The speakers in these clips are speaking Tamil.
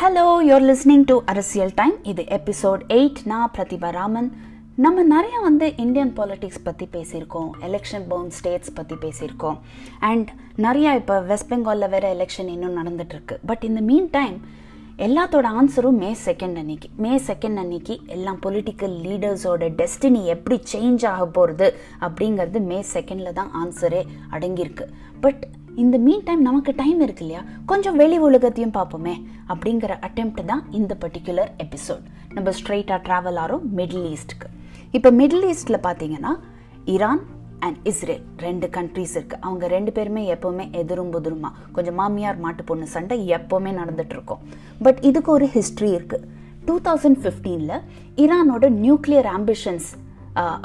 Hello you're listening to Arasiyal time இது எபிசோட் எயிட் நான் பிரதிபா ராமன். நம்ம நிறைய வந்து இந்தியன் பாலிட்டிக்ஸ் பற்றி பேசியிருக்கோம். எலெக்ஷன் பவுன் ஸ்டேட்ஸ் பற்றி பேசியிருக்கோம். அண்ட் நிறையா இப்போ வெஸ்ட் பெங்காலில் வேறு எலெக்ஷன் இன்னும் நடந்துகிட்ருக்கு பட் இந்த மீன் டைம் எல்லாத்தோட ஆன்சரும் மே செகண்ட் அன்னைக்கு. மே செகண்ட் அன்னைக்கு எல்லாம் பொலிட்டிக்கல் லீடர்ஸோட டெஸ்டினி எப்படி சேஞ்ச் ஆக போகிறது அப்படிங்கிறது மே செகண்டில் தான் ஆன்சரே அடங்கியிருக்கு. பட் இந்த மீன் டைம் நமக்கு டைம் இருக்கு இல்லையா கொஞ்சம் வெளி உலகத்தையும் பார்ப்போமே. அப்படிங்கிற அட்டெம்ப்ட் தான் இந்த பர்டிகுலர் எபிசோட் நம்ம ஸ்ட்ரெயிட்டாக ட்ராவல் ஆகிறோம் மிடில் ஈஸ்ட்டுக்கு இப்போ மிடில் ஈஸ்டில் பார்த்தீங்கன்னா ஈரான் அண்ட் இஸ்ரேல் ரெண்டு கண்ட்ரீஸ் இருக்குது அவங்க ரெண்டு பேருமே எப்போவுமே எதிரும் புதிருமா? கொஞ்சம் மாமியார் மாட்டு பொண்ணு சண்டை எப்போவுமே நடந்துகிட்ருக்கோம் பட் இதுக்கு ஒரு ஹிஸ்ட்ரி இருக்குது டூ தௌசண்ட் ஃபிஃப்டீனில் ஈரானோட நியூக்ளியர் ஆம்பிஷன்ஸ்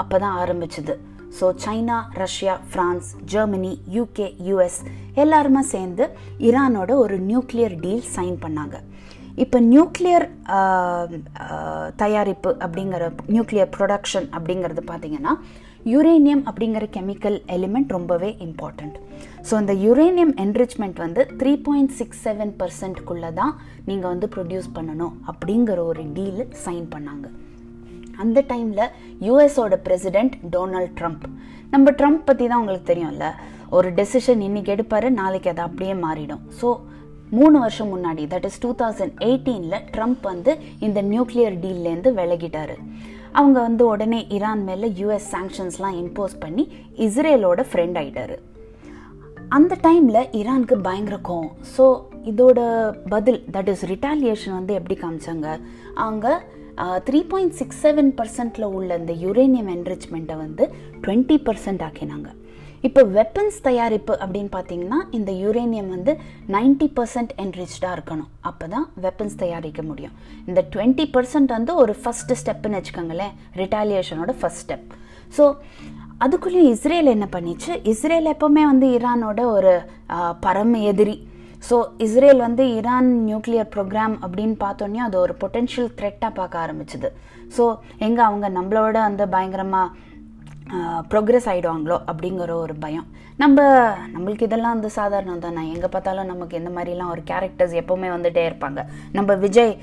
அப்போ தான் ஆரம்பிச்சது. So China Russia France Germany UK US எல்லாருமே சேர்ந்து ஈரானோட ஒரு நியூக்ளியர் டீல் சைன் பண்ணாங்க. இப்போ நியூக்ளியர் தயாரிப்பு அப்படிங்கிற நியூக்ளியர் ப்ரொடக்ஷன் அப்படிங்கிறது பார்த்தீங்கன்னா யுரேனியம் அப்படிங்கிற கெமிக்கல் எலிமெண்ட் ரொம்பவே இம்பார்ட்டண்ட் ஸோ அந்த யுரேனியம் என்ரிச்மெண்ட் வந்து த்ரீ பாயிண்ட் சிக்ஸ் செவன் பர்சன்ட்குள்ளே தான் நீங்கள் வந்து ப்ரொடியூஸ் பண்ணணும் அப்படிங்கிற ஒரு டீல் சைன் பண்ணாங்க. அந்த டைமில் யூஎஸோட பிரசிடெண்ட் டொனால்ட் ட்ரம்ப். நம்ம ட்ரம்ப் பற்றி தான் உங்களுக்கு தெரியும்ல. ஒரு டெசிஷன் இன்னைக்கு எடுப்பார் நாளைக்கு அது அப்படியே மாறிடும். ஸோ மூணு வருஷம் முன்னாடி தட் இஸ் டூ தௌசண்ட் எயிட்டீனில் ட்ரம்ப் வந்து இந்த நியூக்ளியர் டீல்லேருந்து விலகிட்டார். அவங்க வந்து உடனே ஈரான் மேலே யூஎஸ் சாங்ஷன்ஸ்லாம் இம்போஸ் பண்ணி இஸ்ரேலோட ஃப்ரெண்ட் ஆகிட்டார் அந்த டைமில் ஈரானுக்கு பயங்கர கோவம். ஸோ இதோட பதில் தட் இஸ் ரிட்டாலியேஷன் வந்து எப்படி காமிச்சாங்க? அவங்க த்ரீ பாயிண்ட் சிக்ஸ் செவன் பர்சன்டில் உள்ள இந்த யுரேனியம் என்ரிச்மெண்ட்டை வந்து டுவெண்ட்டி பர்சன்ட் ஆக்கினாங்க. இப்போ வெப்பன்ஸ் தயாரிப்பு அப்படின்னு பார்த்தீங்கன்னா இந்த யுரேனியம் வந்து நைன்டி பர்சன்ட் என்ரிச்டாக இருக்கணும். அப்போ தான் வெப்பன்ஸ் தயாரிக்க முடியும். இந்த டுவெண்ட்டி பர்சன்ட் வந்து ஒரு ஃபஸ்ட்டு ஸ்டெப்புன்னு வச்சுக்கோங்களேன் ரிட்டாலியேஷனோட ஃபஸ்ட் ஸ்டெப் ஸோ அதுக்குள்ளேயும் இஸ்ரேல் என்ன பண்ணிச்சு? இஸ்ரேல் எப்போவுமே வந்து ஈரானோட ஒரு பரம எதிரி. ஸோ இஸ்ரேல் வந்து ஈரான் நியூக்ளியர் ப்ரோக்ராம் அப்படின்னு பார்த்தோன்னே அது ஒரு பொட்டென்ஷியல் த்ரெட்டாக பார்க்க ஆரம்பிச்சுது. ஸோ எங்கே அவங்க நம்மளோட வந்து பயங்கரமாக ப்ரோக்ரெஸ் ஆகிடுவாங்களோ அப்படிங்கிற ஒரு பயம். நம்ம நம்மளுக்கு இதெல்லாம் வந்து சாதாரணம் தானே எங்கே பார்த்தாலும் நமக்கு இந்த மாதிரிலாம் ஒரு கேரக்டர்ஸ் எப்போவுமே வந்துகிட்டே இருப்பாங்க. நம்ம விஜய்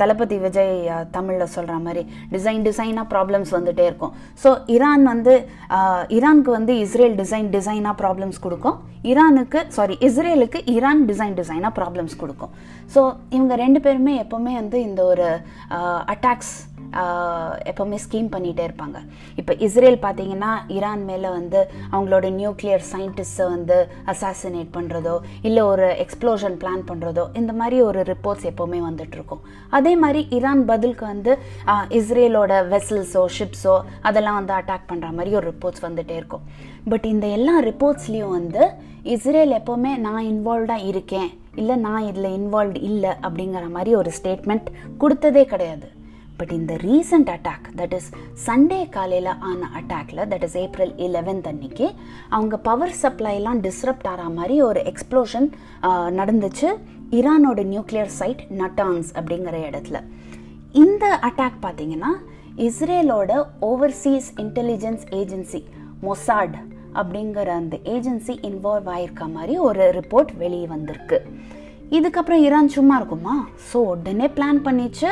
தளபதி விஜய் தமிழில் சொல்கிற மாதிரி டிசைன் டிசைனாக ப்ராப்ளம்ஸ் வந்துகிட்டே இருக்கும். ஸோ ஈரான் வந்து ஈரானுக்கு வந்து இஸ்ரேல் டிசைன் டிசைனாக ப்ராப்ளம்ஸ் கொடுக்கும். ஈரானுக்கு சாரி இஸ்ரேலுக்கு ஈரான் டிசைன் டிசைனாக ப்ராப்ளம்ஸ் கொடுக்கும். ஸோ இவங்க ரெண்டு பேருமே எப்போவுமே வந்து இந்த ஒரு அட்டாக்ஸ் எப்போவுமே ஸ்கீம் பண்ணிகிட்டே இருப்பாங்க. இப்போ இஸ்ரேல் பார்த்தீங்கன்னா ஈரான் மேலே வந்து அவங்களோட நியூக்ளியர் சயின்டிஸ்ட்டை வந்து அசாசினேட் பண்ணுறதோ இல்லை ஒரு எக்ஸ்ப்ளோஷன் பிளான் பண்ணுறதோ இந்த மாதிரி ஒரு ரிப்போர்ட்ஸ் எப்போவுமே வந்துட்டுருக்கும் அதே மாதிரி ஈரான் பதிலுக்கு வந்து இஸ்ரேலோட வெசல்ஸோ ஷிப்ஸோ அதெல்லாம் வந்து அட்டாக் பண்ணுற மாதிரி ஒரு ரிப்போர்ட்ஸ் வந்துகிட்டே இருக்கும். பட் இந்த எல்லா ரிப்போர்ட்ஸ்லேயும் வந்து இஸ்ரேல் எப்போவுமே நான் இன்வால்வ்டாக இருக்கேன் இல்லை நான் இதில் இன்வால்வ் இல்லை அப்படிங்கிற மாதிரி ஒரு ஸ்டேட்மெண்ட் கொடுத்ததே கிடையாது. பட் இந்த recent attack that is Sunday காலையில் ஆன அட்டாக்ல தட் இஸ் ஏப்ரல் இலவென்த் அன்னைக்கு அவங்க பவர் சப்ளைலாம் டிஸ்ரப்ட் ஆகிற மாதிரி ஒரு எக்ஸ்ப்ளோஷன் நடந்துச்சு. ஈரானோட நியூக்ளியர் சைட் நட்டான்ஸ் அப்படிங்கிற இடத்துல. இந்த அட்டாக் பார்த்தீங்கன்னா இஸ்ரேலோட ஓவர்சீஸ் இன்டெலிஜென்ஸ் ஏஜென்சி மொசாட் அப்படிங்கிற அந்த ஏஜென்சி இன்வால்வ் ஆயிருக்க மாதிரி ஒரு ரிப்போர்ட் வெளியே வந்திருக்கு இதுக்கப்புறம் ஈரான் சும்மா இருக்குமா? ஸோ உடனே பிளான் பண்ணிச்சு.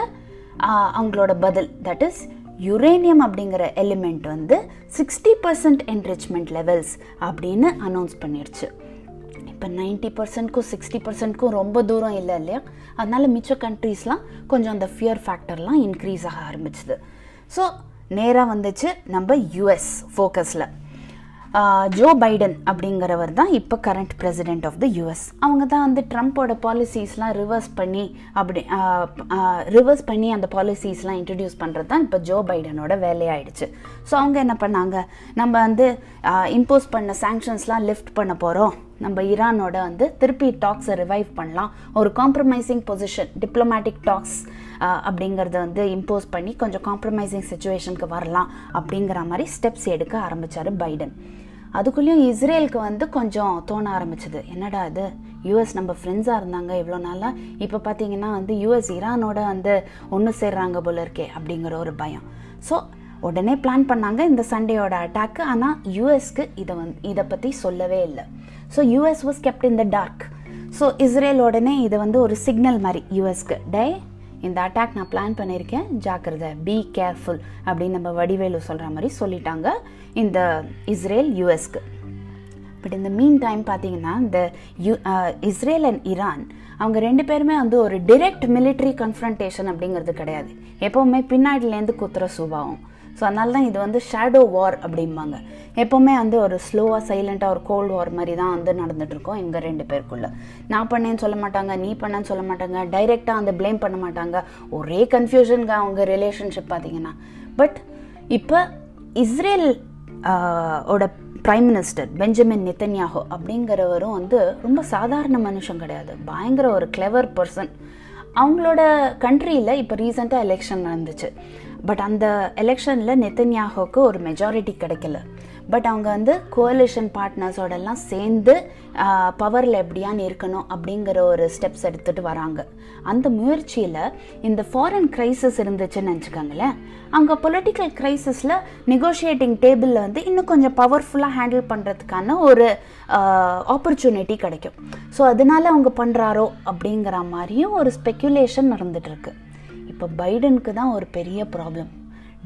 அவங்களோட பதில் தட் இஸ் யுரேனியம் அப்படிங்கிற எலிமெண்ட் வந்து சிக்ஸ்டி பர்சன்ட் என்ரிச்மெண்ட் லெவல்ஸ் அப்படின்னு அனௌன்ஸ் பண்ணிடுச்சு இப்போ நைன்டி பர்சன்ட்க்கும் சிக்ஸ்டி பர்சன்ட்க்கும் ரொம்ப தூரம் இல்லை இல்லையா? அதனால மிச்ச கண்ட்ரீஸ்லாம் கொஞ்சம் அந்த ஃபியர் ஃபேக்டர்லாம் இன்க்ரீஸ் ஆக ஆரம்பிச்சுது. ஸோ நேராக வந்துச்சு நம்ம யூஎஸ் ஃபோக்கஸில் ஜோ பைடன் அப்படிங்கிறவர் தான் இப்போ current president of the US அவங்க தான் வந்து ட்ரம்ப்போட பாலிசிஸ்லாம் ரிவர்ஸ் பண்ணி அப்படி ரிவர்ஸ் பண்ணி அந்த பாலிசிஸ்லாம் இன்ட்ரடியூஸ் பண்ணுறது தான் இப்போ ஜோ பைடனோட வேலையாயிடுச்சு. ஸோ அவங்க என்ன பண்ணாங்க? நம்ம வந்து இம்போஸ் பண்ண சாங்ஷன்ஸ்லாம் லிஃப்ட் பண்ண போகிறோம் நம்ம ஈரானோட வந்து திருப்பி டாக்ஸை ரிவைவ் பண்ணலாம். ஒரு காம்ப்ரமைசிங் பொசிஷன் டிப்ளமேட்டிக் டாக்ஸ் அப்படிங்கிறத வந்து இம்போஸ் பண்ணி கொஞ்சம் காம்ப்ரமைசிங் சுச்சுவேஷனுக்கு வரலாம் அப்படிங்கிற மாதிரி ஸ்டெப்ஸ் எடுக்க ஆரம்பித்தார் பைடன். அதுக்குள்ளேயும் இஸ்ரேலுக்கு வந்து கொஞ்சம் தோண ஆரம்பிச்சது. என்னடா இது? யூஎஸ் நம்ம ஃப்ரெண்ட்ஸாக இருந்தாங்க இவ்வளோ நாளாக இப்போ பார்த்தீங்கன்னா வந்து யூஎஸ் ஈரானோட வந்து ஒன்று சேர்றாங்க போல இருக்கே அப்படிங்கிற ஒரு பயம். ஸோ உடனே பிளான் பண்ணாங்க இந்த சண்டேயோட அட்டாக்கு ஆனால் யூஎஸ்க்கு இதை வந்து இதை பற்றி சொல்லவே இல்லை. So US was kept in the dark so Israel உடனே இதை வந்து ஒரு சிக்னல் மாதிரி யூஎஸ்க்கு டே இந்த அட்டாக் நான் பிளான் பண்ணியிருக்கேன். ஜாக்கிரதை பி கேர்ஃபுல் அப்படின்னு நம்ம வடிவேலு சொல்கிற மாதிரி சொல்லிட்டாங்க இந்த இஸ்ரேல் யூஎஸ்க்கு பட் இந்த மீன் டைம் பார்த்தீங்கன்னா இந்த யூ இஸ்ரேல் அண்ட் ஈரான் அவங்க ரெண்டு பேருமே வந்து ஒரு டிரெக்ட் மிலிட்ரி கன்ஃபரன்டேஷன் அப்படிங்கிறது கிடையாது. எப்போவுமே பின்னாடிலேருந்து குத்துற சுபாவம். ஸோ அதனால தான் இது வந்து ஷேடோ வார் அப்படிம்பாங்க. எப்போவுமே வந்து ஒரு ஸ்லோவாக சைலண்ட்டாக ஒரு கோல்டு வார் மாதிரி தான் வந்து நடந்துகிட்ருக்கோம் எங்கள் ரெண்டு பேருக்குள்ள. நான் பண்ணேன்னு சொல்ல மாட்டாங்க நீ பண்ணேன்னு சொல்ல மாட்டாங்க டைரெக்டாக அந்த ப்ளேம் பண்ண மாட்டாங்க. ஒரே கன்ஃபியூஷனுங்க அவங்க ரிலேஷன்ஷிப் பார்த்தீங்கன்னா. பட் இப்போ இஸ்ரேல் ஓட பிரைம் மினிஸ்டர் பெஞ்சமின் நித்தன்யாஹோ அப்படிங்கிறவரும் வந்து ரொம்ப சாதாரண மனுஷன் கிடையாது. பயங்கர ஒரு கிளவர் பர்சன் அவங்களோட கண்ட்ரியில் இப்போ ரீசெண்டாக எலெக்ஷன் நடந்துச்சு. பட் அந்த எலெக்ஷனில் நெத்தன்யாகோக்கு ஒரு மெஜாரிட்டி கிடைக்கல. பட் அவங்க வந்து கோலிஷன் பார்ட்னர்ஸோடெல்லாம் சேர்ந்து பவரில் எப்படியான்னு இருக்கணும் அப்படிங்கிற ஒரு ஸ்டெப்ஸ் எடுத்துகிட்டு வராங்க. அந்த முயற்சியில் இந்த ஃபாரின் க்ரைசிஸ் இருந்துச்சுன்னு நினச்சிக்கோங்களேன். அங்கே பொலிட்டிக்கல் க்ரைசிஸில் நெகோஷியேட்டிங் டேபிளில் வந்து இன்னும் கொஞ்சம் பவர்ஃபுல்லாக ஹேண்டில் பண்ணுறதுக்கான ஒரு ஆப்பர்ச்சுனிட்டி கிடைக்கும். ஸோ அதனால அவங்க பண்ணுறாரோ அப்படிங்கிற மாதிரியும் ஒரு ஸ்பெக்குலேஷன் நடந்துகிட்ருக்கு இப்போ பைடனுக்கு தான் ஒரு பெரிய ப்ராப்ளம்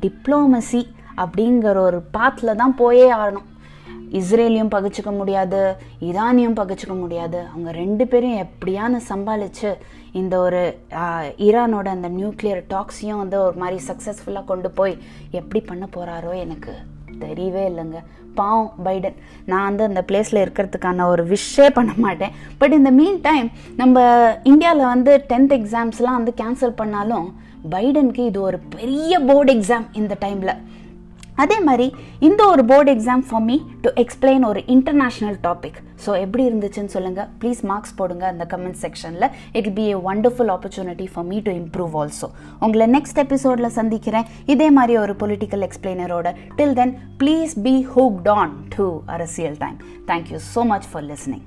டிப்ளோமசி அப்படிங்கிற ஒரு பாத்தில் தான் போயே ஆகணும். இஸ்ரேலையும் பகிச்சுக்க முடியாது ஈரானியும் பகிச்சுக்க முடியாது. அவங்க ரெண்டு பேரும் எப்படியானு சம்பாளிச்சு இந்த ஒரு ஈரானோட அந்த நியூக்ளியர் டாக்ஸையும் வந்து ஒரு மாதிரி சக்ஸஸ்ஃபுல்லாக கொண்டு போய் எப்படி பண்ண போகிறாரோ எனக்கு தெரியவே இல்லைங்க. பாவம் பைடன். நான் வந்து அந்த பிளேஸில் இருக்கிறதுக்கான ஒரு விஷே பண்ண மாட்டேன். பட் இந்த மீன் டைம் நம்ம இந்தியாவில் வந்து டென்த் எக்ஸாம்ஸ்லாம் வந்து கேன்சல் பண்ணாலும் பைடனுக்கு இது ஒரு பெரிய போர்டு எக்ஸாம் இந்த டைமில் அதே மாதிரி இந்த ஒரு board exam for me to explain ஒரு இன்டர்நேஷ்னல் டாபிக் ஸோ எப்படி இருந்துச்சுன்னு சொல்லுங்கள் ப்ளீஸ் மார்க்ஸ் போடுங்க அந்த கமெண்ட் செக்ஷனில் it be a wonderful opportunity for me to improve also உங்களை நெக்ஸ்ட் எபிசோடில் சந்திக்கிறேன். இதே மாதிரி ஒரு political எக்ஸ்பிளைனரோட till then please be hooked on to Arasiyal time thank you so much for listening